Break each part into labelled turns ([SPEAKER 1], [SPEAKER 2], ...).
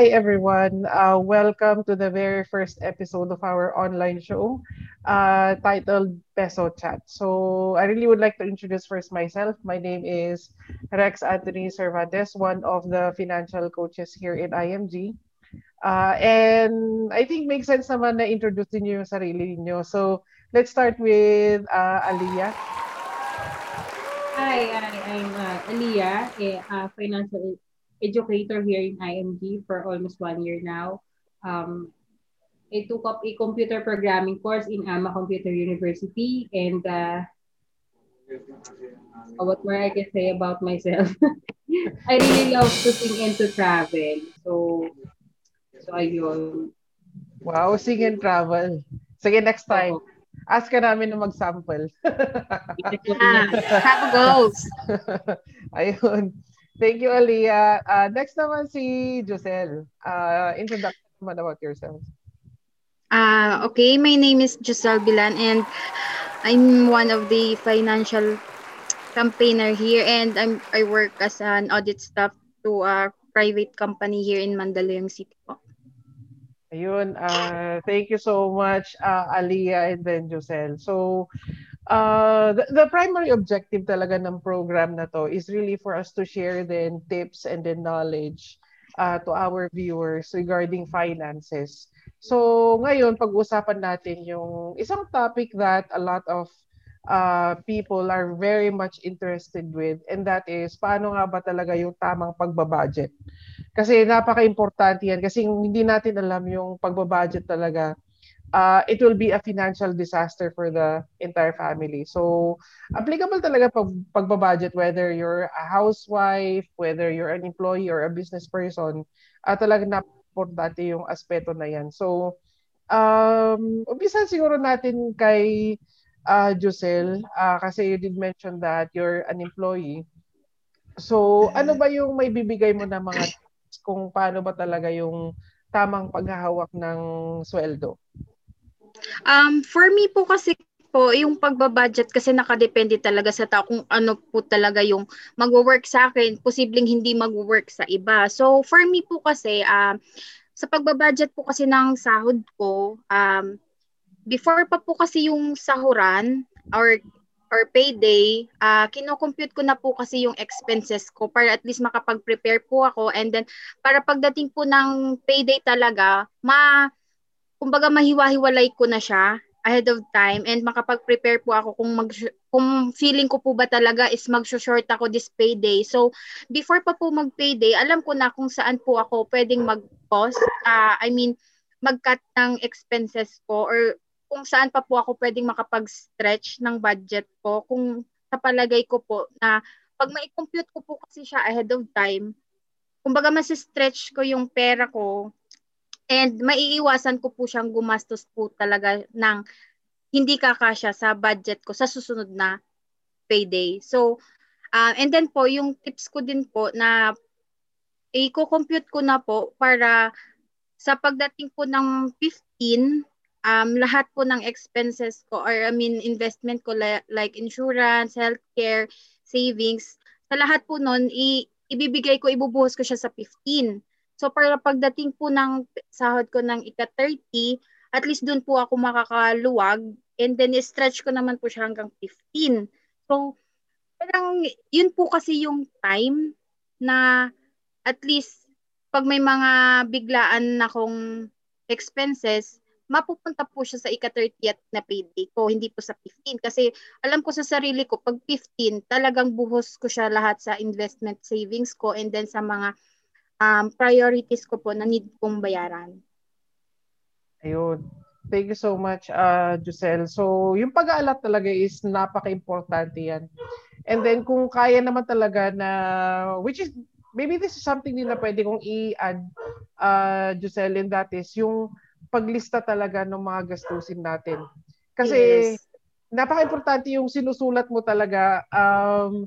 [SPEAKER 1] hi everyone. Uh, welcome to the very first episode of our online show uh, titled Peso Chat. So I really would like to introduce first myself. My name is Rex Anthony Cervantes, one of the financial coaches here in IMG. Uh, and I think makes sense naman na introduce niyo yung sarili niyo. So let's start with uh, Aliyah.
[SPEAKER 2] Hi, I, I'm uh, Aliyah, a, a financial educator here in IMG for almost one year now. Um, I took up a computer programming course in AMA Computer University and uh, what more I can say about myself. I really love to sing and to travel. So, so ayun.
[SPEAKER 1] Wow, sing and travel. Sige, next time. Ask ka namin na mag-sample.
[SPEAKER 3] ah, have goals.
[SPEAKER 1] Ayun. Thank you, Aliyah. Uh, next naman si Josel. Uh, introduction naman about yourself.
[SPEAKER 3] Uh, okay, my name is Josel Bilan and I'm one of the financial campaigner here and I'm I work as an audit staff to a private company here in Mandaluyong City po.
[SPEAKER 1] Ayun, uh, thank you so much, uh, Aliyah and then Josel. So, uh, the, the primary objective talaga ng program na to is really for us to share then tips and then knowledge uh, to our viewers regarding finances. So ngayon pag-usapan natin yung isang topic that a lot of uh, people are very much interested with and that is paano nga ba talaga yung tamang pagbabudget. Kasi napaka-importante yan kasi hindi natin alam yung pagbabudget talaga uh, it will be a financial disaster for the entire family. So, applicable talaga pag pagbabudget whether you're a housewife, whether you're an employee or a business person, uh, talaga na-importante yung aspeto na yan. So, um, umpisa siguro natin kay uh, Josel, uh, kasi you did mention that you're an employee. So, ano ba yung may bibigay mo na mga kung paano ba talaga yung tamang paghahawak ng sweldo?
[SPEAKER 3] Um, for me po kasi po, yung pagbabudget kasi nakadepende talaga sa tao kung ano po talaga yung mag-work sa akin, posibleng hindi mag-work sa iba. So, for me po kasi, um, sa pagbabudget po kasi ng sahod ko, um, before pa po kasi yung sahuran or or payday, uh, kino-compute ko na po kasi yung expenses ko para at least makapag-prepare po ako and then para pagdating po ng payday talaga, ma kumbaga mahiwa-hiwalay ko na siya ahead of time and makapag-prepare po ako kung mag kung feeling ko po ba talaga is mag-short ako this payday. So before pa po mag-payday, alam ko na kung saan po ako pwedeng mag-pause. Uh, I mean, mag-cut ng expenses ko or kung saan pa po ako pwedeng makapag-stretch ng budget ko. Kung sa palagay ko po na pag mai-compute ko po kasi siya ahead of time, kumbaga mas stretch ko yung pera ko And maiiwasan ko po siyang gumastos po talaga ng hindi kakasya sa budget ko sa susunod na payday. So, uh, and then po, yung tips ko din po na i-compute ko na po para sa pagdating po ng 15, um, lahat po ng expenses ko or I mean investment ko like, like insurance, healthcare, savings, sa lahat po nun, i- ibibigay ko, ibubuhos ko siya sa 15. So para pagdating po ng sahod ko ng ika-30, at least doon po ako makakaluwag and then stretch ko naman po siya hanggang 15. So parang yun po kasi yung time na at least pag may mga biglaan na kong expenses, mapupunta po siya sa ika-30th na payday ko, hindi po sa 15. Kasi alam ko sa sarili ko, pag 15, talagang buhos ko siya lahat sa investment savings ko and then sa mga um, priorities ko po na need kong bayaran.
[SPEAKER 1] Ayun. Thank you so much, uh, Giselle. So, yung pag-aalat talaga is napaka-importante yan. And then, kung kaya naman talaga na, which is, maybe this is something din na pwede kong i-add, uh, Giselle, and that is yung paglista talaga ng mga gastusin natin. Kasi, yes. napaka-importante yung sinusulat mo talaga. Um,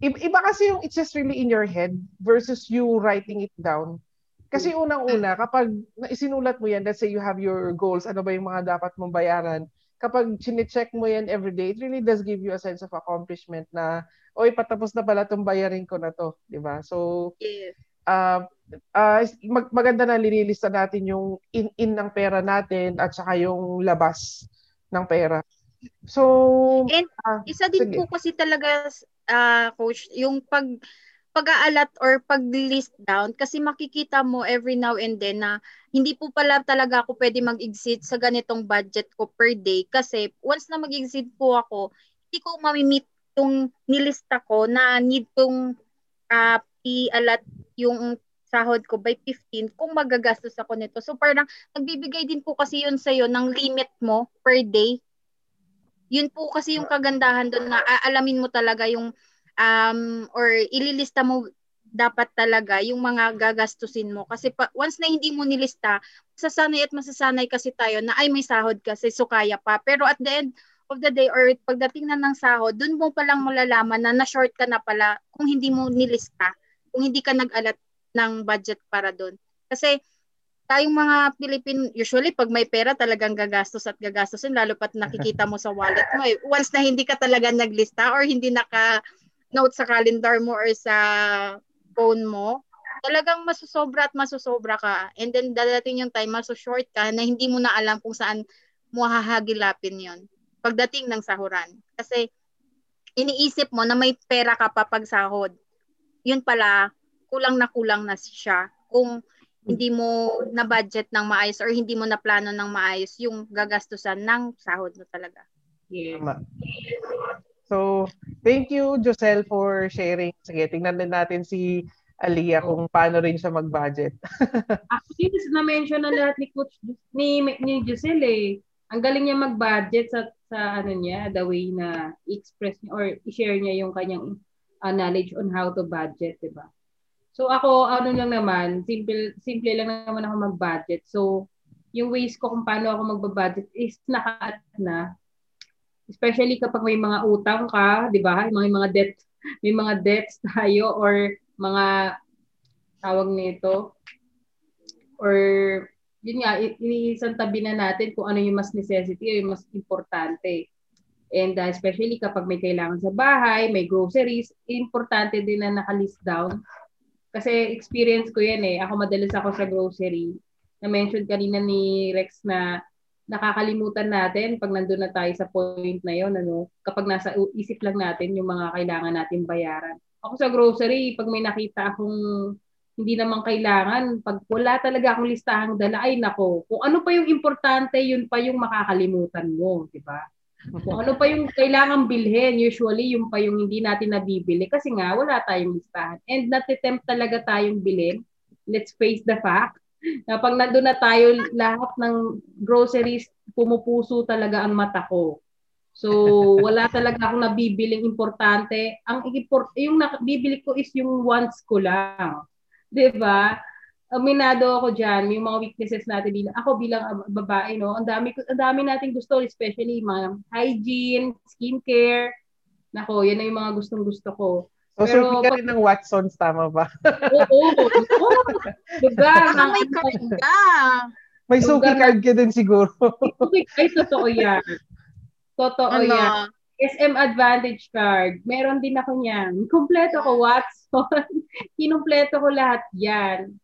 [SPEAKER 1] Iba kasi yung it's just really in your head versus you writing it down. Kasi mm. unang-una, kapag isinulat mo yan, let's say you have your goals, ano ba yung mga dapat mong bayaran, kapag chine-check mo yan every day, it really does give you a sense of accomplishment na, oy, patapos na pala itong bayarin ko na to, di ba? So,
[SPEAKER 3] yes.
[SPEAKER 1] uh, uh, mag, maganda na linilista natin yung in-in ng pera natin at saka yung labas ng pera. So,
[SPEAKER 3] And uh, isa din sige. po kasi talaga uh, coach yung pag pag-aalat or pag-list down kasi makikita mo every now and then na hindi po pala talaga ako pwede mag-exceed sa ganitong budget ko per day kasi once na mag-exceed po ako, hindi ko mamimit yung nilista ko na need kong uh, i-alat yung sahod ko by 15 kung magagastos ako nito. So parang nagbibigay din po kasi yun sa'yo ng limit mo per day. Yun po kasi yung kagandahan doon na aalamin mo talaga yung um, or ililista mo dapat talaga yung mga gagastusin mo. Kasi pa, once na hindi mo nilista, masasanay at masasanay kasi tayo na ay may sahod kasi so kaya pa. Pero at the end of the day or pagdating na ng sahod, dun mo palang malalaman na na-short ka na pala kung hindi mo nilista, kung hindi ka nag-alat ng budget para doon. Kasi tayong mga Pilipino, usually pag may pera talagang gagastos at gagastosin, lalo pat nakikita mo sa wallet mo. Eh. Once na hindi ka talaga naglista or hindi naka note sa calendar mo or sa phone mo, talagang masusobra at masusobra ka. And then dadating yung time, maso-short ka na hindi mo na alam kung saan mo hahagilapin yon pagdating ng sahuran. Kasi iniisip mo na may pera ka pa pag sahod. Yun pala, kulang na kulang na siya kung hindi mo na budget ng maayos or hindi mo na plano ng maayos yung gagastusan ng sahod mo talaga.
[SPEAKER 1] Yeah. So, thank you, Josel, for sharing. Sige, tingnan din natin si Aliyah kung paano rin siya mag-budget.
[SPEAKER 2] Actually, na-mention na lahat ni Coach ni, ni Josel eh. Ang galing niya mag-budget sa, sa ano niya, the way na express niya or i-share niya yung kanyang uh, knowledge on how to budget, di ba? So ako, ano lang naman, simple, simple lang naman ako mag-budget. So, yung ways ko kung paano ako mag-budget is naka na especially kapag may mga utang ka, 'di ba? May mga debt, may mga debts tayo or mga tawag nito or yun nga, iniisang tabi na natin kung ano yung mas necessity o yung mas importante. And uh, especially kapag may kailangan sa bahay, may groceries, importante din na nakalist down. Kasi experience ko yan eh. Ako madalas ako sa grocery. Na-mention kanina ni Rex na nakakalimutan natin pag nandun na tayo sa point na yon ano, kapag nasa isip lang natin yung mga kailangan natin bayaran. Ako sa grocery, pag may nakita akong hindi naman kailangan, pag wala talaga akong listahang dala, ay nako, kung ano pa yung importante, yun pa yung makakalimutan mo, di ba? Ano pa yung kailangan bilhin, usually yung pa yung hindi natin nabibili kasi nga wala tayong listahan. And natitempt talaga tayong bilhin. Let's face the fact na pag nandun na tayo, lahat ng groceries, pumupuso talaga ang mata ko. So, wala talaga akong nabibiling importante. Ang import, yung nabibili ko is yung wants ko lang. 'Di ba? Aminado ako diyan, yung mga weaknesses natin bilang ako bilang babae, no. Ang dami ang dami nating gusto, especially mga hygiene, skincare. Nako, yan na yung mga gustong-gusto ko.
[SPEAKER 1] So, Pero, survey ka rin ng Watsons, tama ba?
[SPEAKER 2] Oo. oo, oo. Diba?
[SPEAKER 3] Ah, may card ka.
[SPEAKER 1] May suki card ka din siguro.
[SPEAKER 2] Ay, totoo yan. Totoo ano? yan. SM Advantage card. Meron din ako niyan. Kompleto ko Watson. Kinumpleto ko lahat yan.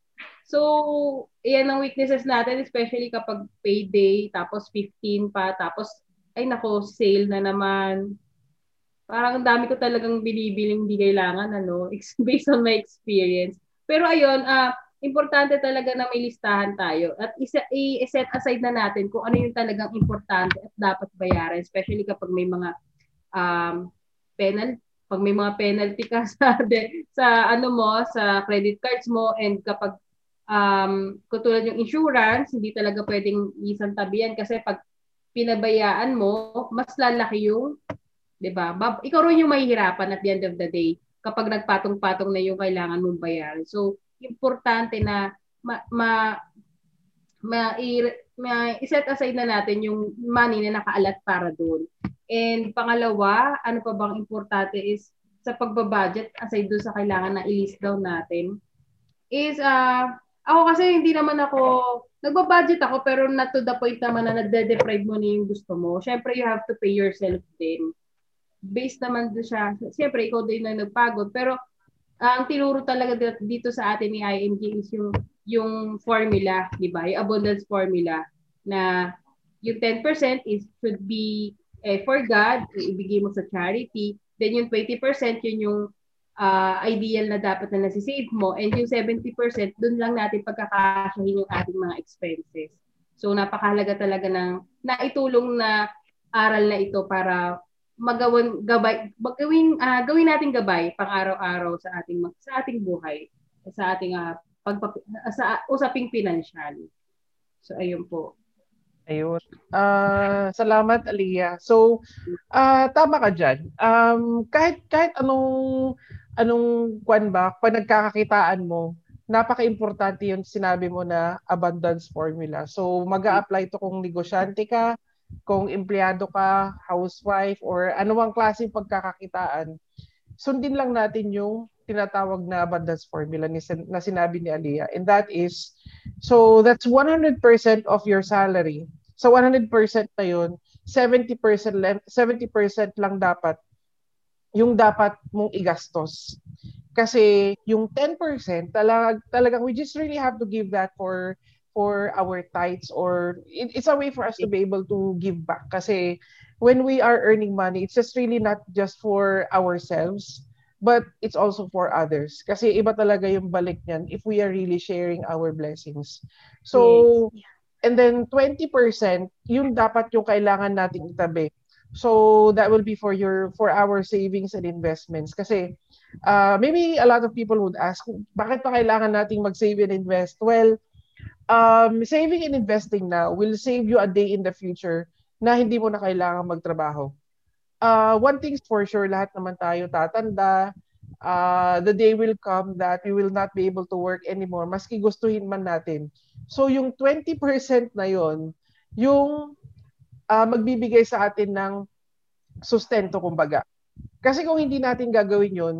[SPEAKER 2] So, yan ang weaknesses natin, especially kapag payday, tapos 15 pa, tapos, ay nako, sale na naman parang ang dami ko talagang binibiling hindi kailangan, ano, based on my experience. Pero ayun, uh, importante talaga na may listahan tayo at isa, i-set aside na natin kung ano yung talagang importante at dapat bayaran, especially kapag may mga um, penal pag may mga penalty ka sa sa ano mo sa credit cards mo and kapag um katulad yung insurance hindi talaga pwedeng isang tabihan kasi pag pinabayaan mo mas lalaki yung 'di ba? Ikaw rin yung mahihirapan at the end of the day kapag nagpatong-patong na yung kailangan mong bayaran. So, importante na ma, ma, ma, i, ma i-set aside na natin yung money na nakaalat para doon. And pangalawa, ano pa bang importante is sa pagbabudget aside doon sa kailangan na i-list down natin is uh, ako kasi hindi naman ako nagbabudget ako pero not to the point naman na nagde-deprive mo na yung gusto mo. Syempre you have to pay yourself din based naman doon siya, siyempre ikaw din na nagpagod, pero ang tinuro talaga dito sa atin ni IMG is yung yung formula, di ba? Yung abundance formula na yung 10% is should be eh, for God, ibigay mo sa charity. Then yung 20% yun yung uh, ideal na dapat na nasi-save mo. And yung 70%, dun lang natin pagkakasyahin yung ating mga expenses. So napakahalaga talaga ng naitulong na aral na ito para magawan gabay gawin uh, gawin nating gabay pang araw-araw sa ating sa ating buhay sa ating uh, pagpap- sa usaping pinansyal. So ayun po.
[SPEAKER 1] Ayun. Uh, salamat Aliyah. So uh, tama ka diyan. Um kahit kahit anong anong kwan ba, pag nagkakakitaan mo, napaka-importante yung sinabi mo na abundance formula. So, mag apply to kung negosyante ka, kung empleyado ka, housewife, or anumang klaseng pagkakakitaan. Sundin lang natin yung tinatawag na abundance formula ni, na sinabi ni Aliyah. And that is, so that's 100% of your salary. So 100% na yun, 70% 70% lang dapat yung dapat mong igastos. Kasi yung 10% talag, talagang we just really have to give that for for our tithes or it, it's a way for us to be able to give back kasi when we are earning money it's just really not just for ourselves but it's also for others kasi iba talaga yung balik niyan if we are really sharing our blessings so yes. and then 20% yung dapat yung kailangan nating itabi So that will be for your for our savings and investments kasi uh, maybe a lot of people would ask bakit pa kailangan nating mag-save and invest? Well, um, saving and investing now will save you a day in the future na hindi mo na kailangan magtrabaho. Uh, one thing's for sure, lahat naman tayo tatanda. Uh, the day will come that we will not be able to work anymore maski gustuhin man natin. So yung 20% na yon, yung uh, magbibigay sa atin ng sustento kumbaga. Kasi kung hindi natin gagawin yon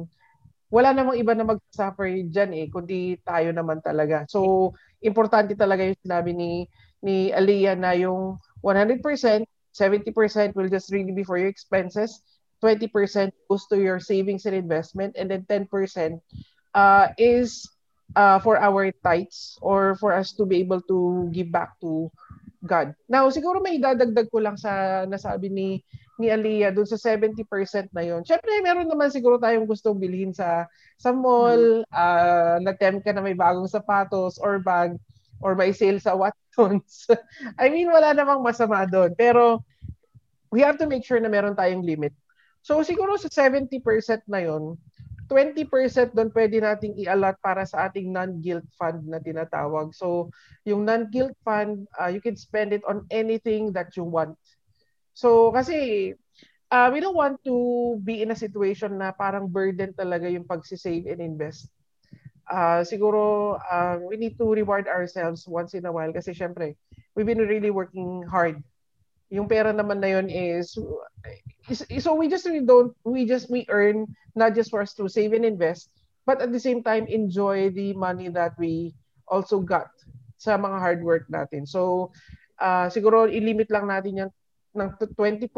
[SPEAKER 1] wala namang iba na mag-suffer dyan eh, kundi tayo naman talaga. So, importante talaga yung sinabi ni, ni Aliyah na yung 100%, 70% will just really be for your expenses, 20% goes to your savings and investment, and then 10% uh, is uh, for our tithes or for us to be able to give back to God. Now, siguro may dadagdag ko lang sa nasabi ni ni Aliyah dun sa 70% na yon. Syempre, meron naman siguro tayong gustong bilhin sa sa mall, uh, na-tempt ka na may bagong sapatos or bag or may sale sa Watsons. I mean, wala namang masama doon. Pero we have to make sure na meron tayong limit. So siguro sa 70% na yon, 20% doon pwede nating i-allot para sa ating non-guilt fund na tinatawag. So, yung non-guilt fund, uh, you can spend it on anything that you want. So, kasi uh, we don't want to be in a situation na parang burden talaga yung pag-save and invest. Uh, siguro, uh, we need to reward ourselves once in a while kasi syempre, we've been really working hard. Yung pera naman na yun is so we just really don't we just we earn not just for us to save and invest but at the same time enjoy the money that we also got sa mga hard work natin. So uh, siguro i-limit lang natin yan ng 20%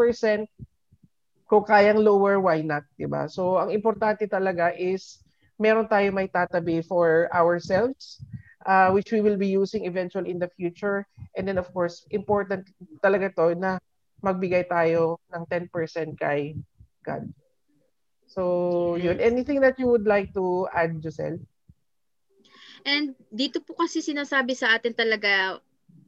[SPEAKER 1] kung kayang lower why not di ba? So ang importante talaga is meron tayo may tatabi for ourselves uh, which we will be using eventually in the future and then of course important talaga to na magbigay tayo ng 10% kay God. So, yun. Anything that you would like to add, Giselle?
[SPEAKER 3] And dito po kasi sinasabi sa atin talaga,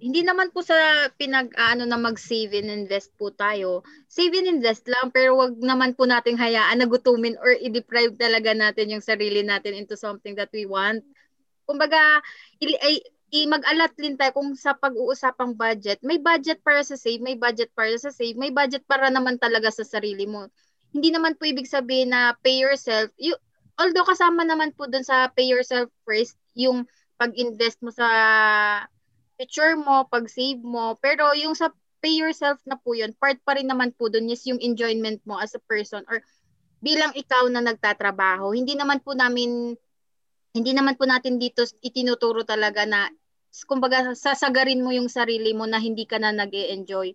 [SPEAKER 3] hindi naman po sa pinag ano na mag-save and invest po tayo. Save and invest lang pero wag naman po nating hayaan na gutumin or i-deprive talaga natin yung sarili natin into something that we want. Kumbaga, i- i mag-alat din tayo kung sa pag-uusapang budget, may budget para sa save, may budget para sa save, may budget para naman talaga sa sarili mo. Hindi naman po ibig sabihin na pay yourself. You, although kasama naman po dun sa pay yourself first, yung pag-invest mo sa future mo, pag-save mo, pero yung sa pay yourself na po yun, part pa rin naman po dun is yung enjoyment mo as a person or bilang ikaw na nagtatrabaho. Hindi naman po namin hindi naman po natin dito itinuturo talaga na kumbaga sasagarin mo yung sarili mo na hindi ka na nag enjoy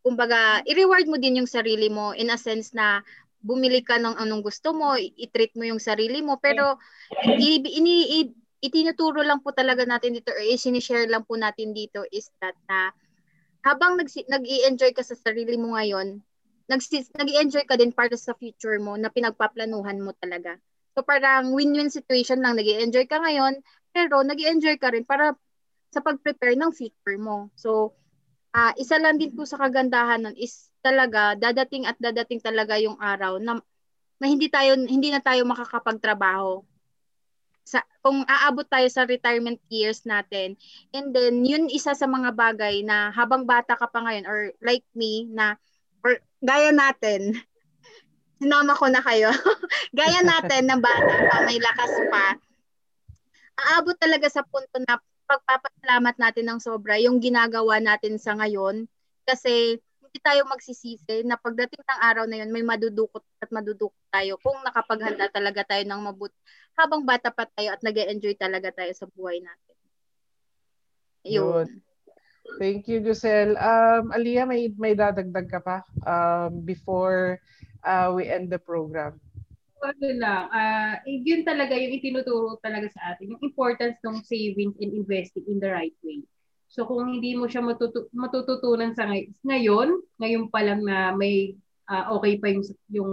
[SPEAKER 3] Kumbaga, i-reward mo din yung sarili mo in a sense na bumili ka ng anong gusto mo, i-treat mo yung sarili mo. Pero ini, itinuturo lang po talaga natin dito or i-share lang po natin dito is that na habang nag nag-i-enjoy ka sa sarili mo ngayon, nag-i-enjoy ka din para sa future mo na pinagpaplanuhan mo talaga. So parang win-win situation lang, nag enjoy ka ngayon, pero nag enjoy ka rin para sa pag-prepare ng future mo. So, uh, isa lang din po sa kagandahan nun is talaga dadating at dadating talaga yung araw na, na hindi tayo hindi na tayo makakapagtrabaho. Sa kung aabot tayo sa retirement years natin. And then yun isa sa mga bagay na habang bata ka pa ngayon or like me na or gaya natin sinama ko na kayo. gaya natin na bata pa, may lakas pa. Aabot talaga sa punto na pagpapasalamat natin ng sobra yung ginagawa natin sa ngayon kasi hindi tayo magsisisi na pagdating ng araw na yun may madudukot at madudukot tayo kung nakapaghanda talaga tayo ng mabuti habang bata pa tayo at nag enjoy talaga tayo sa buhay natin.
[SPEAKER 1] Yun. Thank you, Giselle. Um, Aliyah, may, may dadagdag ka pa um, before uh, we end the program?
[SPEAKER 2] ano lang, uh, yun talaga yung itinuturo talaga sa atin, yung importance ng savings and investing in the right way. So kung hindi mo siya matutu- matututunan sa ngay- ngayon, ngayon pa lang na may uh, okay pa yung, yung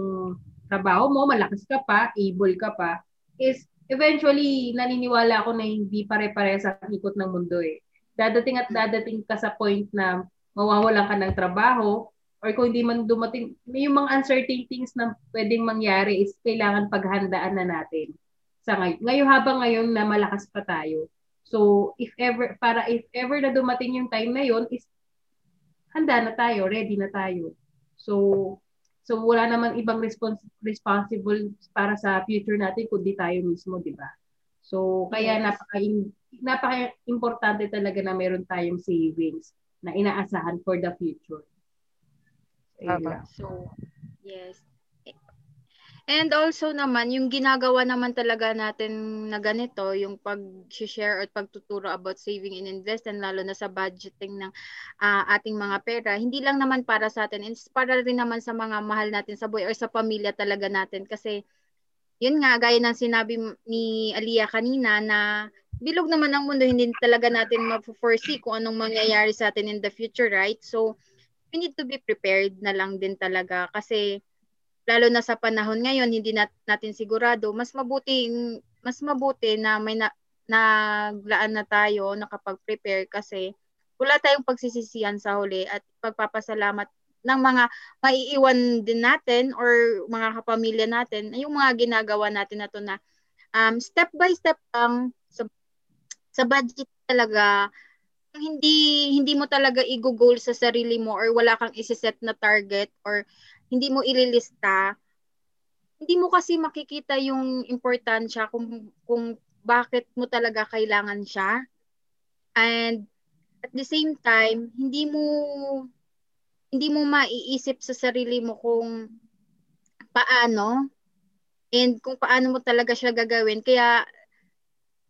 [SPEAKER 2] trabaho mo, malakas ka pa, able ka pa, is eventually naniniwala ako na hindi pare-pare sa ikot ng mundo eh. Dadating at dadating ka sa point na mawawalan ka ng trabaho, or kung hindi man dumating, yung mga uncertain things na pwedeng mangyari is kailangan paghandaan na natin sa ngayon. Ngayon habang ngayon na malakas pa tayo. So, if ever, para if ever na dumating yung time na yon is handa na tayo, ready na tayo. So, so wala naman ibang respons- responsible para sa future natin kundi tayo mismo, di ba? So, kaya yes. napaka napaka-importante talaga na meron tayong savings na inaasahan for the future.
[SPEAKER 3] Tama. So, yes. And also naman, yung ginagawa naman talaga natin na ganito, yung pag-share at pagtuturo about saving and invest, and lalo na sa budgeting ng uh, ating mga pera, hindi lang naman para sa atin, it's para rin naman sa mga mahal natin sa buhay or sa pamilya talaga natin. Kasi, yun nga, gaya ng sinabi ni Aliyah kanina na bilog naman ang mundo, hindi talaga natin ma-foresee kung anong mangyayari sa atin in the future, right? So, we need to be prepared na lang din talaga kasi lalo na sa panahon ngayon hindi nat, natin sigurado mas mabuti mas mabuti na may na, naglaan na tayo nakapag-prepare kasi wala tayong pagsisisihan sa huli at pagpapasalamat ng mga maiiwan din natin or mga kapamilya natin yung mga ginagawa natin na to na um, step by step lang sa, sa budget talaga hindi hindi mo talaga i-goal sa sarili mo or wala kang isi-set na target or hindi mo ililista, hindi mo kasi makikita yung importansya kung kung bakit mo talaga kailangan siya. And at the same time, hindi mo hindi mo maiisip sa sarili mo kung paano and kung paano mo talaga siya gagawin. Kaya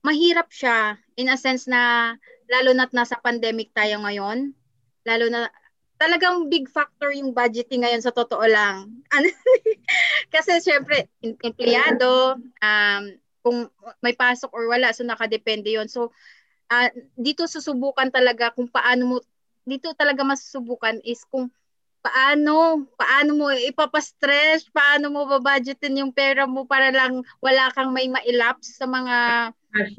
[SPEAKER 3] mahirap siya in a sense na lalo na't nasa pandemic tayo ngayon, lalo na talagang big factor yung budgeting ngayon sa totoo lang. Kasi syempre, empleyado, um, kung may pasok or wala, so nakadepende yon So, uh, dito susubukan talaga kung paano mo, dito talaga masusubukan is kung paano, paano mo ipapastress, paano mo babudgetin yung pera mo para lang wala kang may mailapse sa mga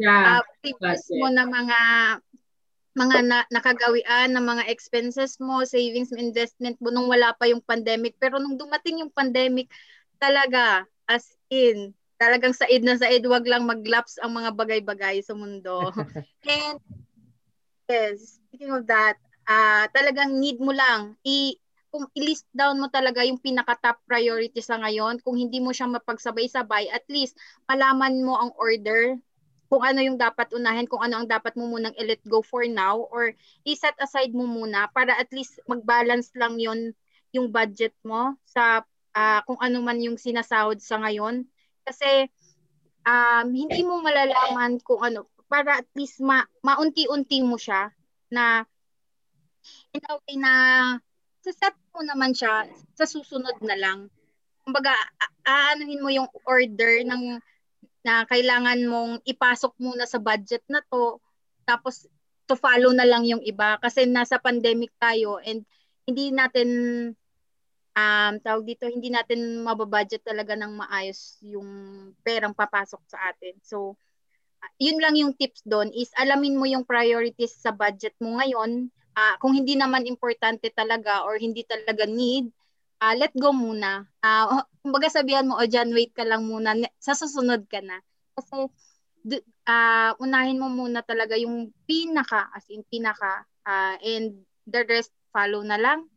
[SPEAKER 3] uh, previous mo na mga mga na, nakagawian ng mga expenses mo, savings, investment mo nung wala pa yung pandemic. Pero nung dumating yung pandemic, talaga, as in, talagang said na said, wag lang maglaps ang mga bagay-bagay sa mundo. And, yes, speaking of that, uh, talagang need mo lang, i, kung i-list down mo talaga yung pinaka-top priority sa ngayon, kung hindi mo siya mapagsabay-sabay, at least malaman mo ang order kung ano yung dapat unahin, kung ano ang dapat mo munang i-let go for now or i-set aside mo muna para at least mag-balance lang yon yung budget mo sa uh, kung ano man yung sinasahod sa ngayon. Kasi um, hindi mo malalaman kung ano, para at least ma maunti-unti mo siya na in a way na sa set mo naman siya sa susunod na lang kumbaga aanuhin mo yung order ng na kailangan mong ipasok muna sa budget na to tapos to follow na lang yung iba kasi nasa pandemic tayo and hindi natin um tawag dito hindi natin mababudget talaga ng maayos yung perang papasok sa atin. So yun lang yung tips doon is alamin mo yung priorities sa budget mo ngayon. Uh, kung hindi naman importante talaga or hindi talaga need, uh, let go muna. Uh, kumbaga sabihan mo, o dyan, wait ka lang muna. Sa susunod ka na. Kasi uh, unahin mo muna talaga yung pinaka, as in pinaka, uh, and the rest follow na lang.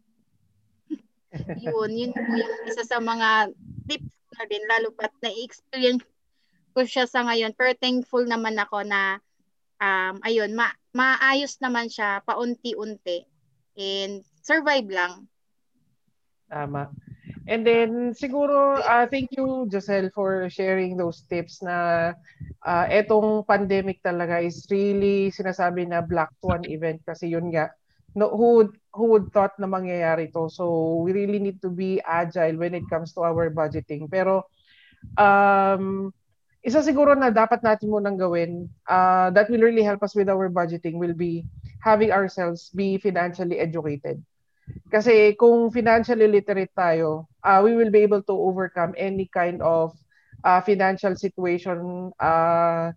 [SPEAKER 3] yun, yun yung isa sa mga tips na rin, lalo pat na-experience ko siya sa ngayon. Pero thankful naman ako na, um, ayun, ma maayos naman siya paunti-unti. And survive lang.
[SPEAKER 1] Tama. And then siguro uh, thank you Josel for sharing those tips na uh, etong pandemic talaga is really sinasabi na black swan event kasi yun nga no who who would thought na mangyayari to? So we really need to be agile when it comes to our budgeting. Pero um isa siguro na dapat natin munang gawin uh, that will really help us with our budgeting will be having ourselves be financially educated kasi kung financially literate tayo, uh, we will be able to overcome any kind of uh, financial situation. Uh,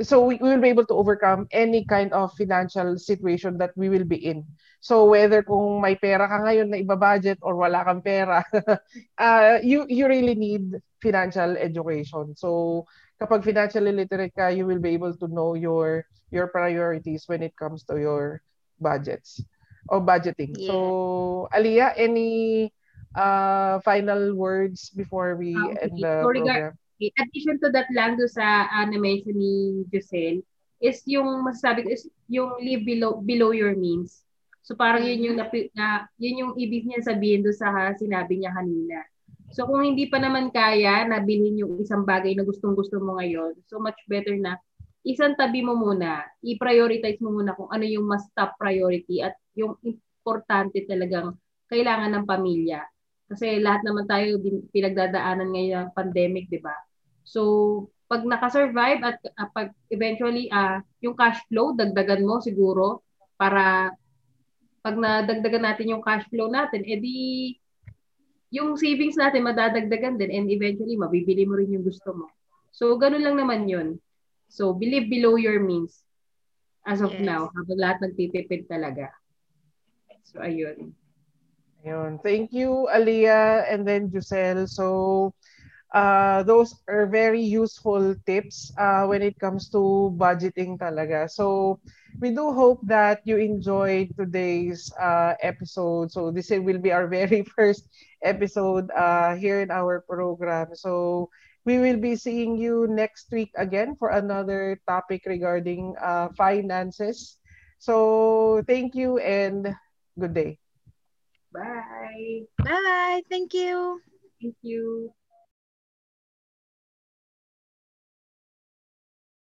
[SPEAKER 1] so we, we will be able to overcome any kind of financial situation that we will be in. So whether kung may pera ka ngayon na iba-budget or wala kang pera, uh, you you really need financial education. So kapag financially literate ka, you will be able to know your your priorities when it comes to your budgets o budgeting. Yeah. So, Aliyah, any uh, final words before we okay. end the so, program?
[SPEAKER 2] In addition to that lang do sa uh, na-mention ni Giselle, is yung masasabi ko is yung live below below your means. So parang yun yung na, na yun yung ibig niya sabihin do sa ha, sinabi niya kanina. So kung hindi pa naman kaya na bilhin yung isang bagay na gustong-gusto mo ngayon, so much better na isang tabi mo muna, i-prioritize mo muna kung ano yung mas top priority at yung importante talagang kailangan ng pamilya. Kasi lahat naman tayo pinagdadaanan ngayon ng pandemic, di ba? So, pag nakasurvive at uh, pag eventually uh, yung cash flow, dagdagan mo siguro para pag nadagdagan natin yung cash flow natin, edi yung savings natin madadagdagan din and eventually mabibili mo rin yung gusto mo. So, ganun lang naman yun. So, believe below your means as of yes. now, habang lahat nagtitipid talaga. So, ayun.
[SPEAKER 1] Ayun. Thank you, Aliyah, and then Giselle. So, uh, those are very useful tips uh, when it comes to budgeting talaga. So, we do hope that you enjoyed today's uh, episode. So, this will be our very first episode uh, here in our program. So, we will be seeing you next week again for another topic regarding uh, finances. So thank you and good day.
[SPEAKER 2] Bye.
[SPEAKER 3] Bye. Thank you.
[SPEAKER 2] Thank you.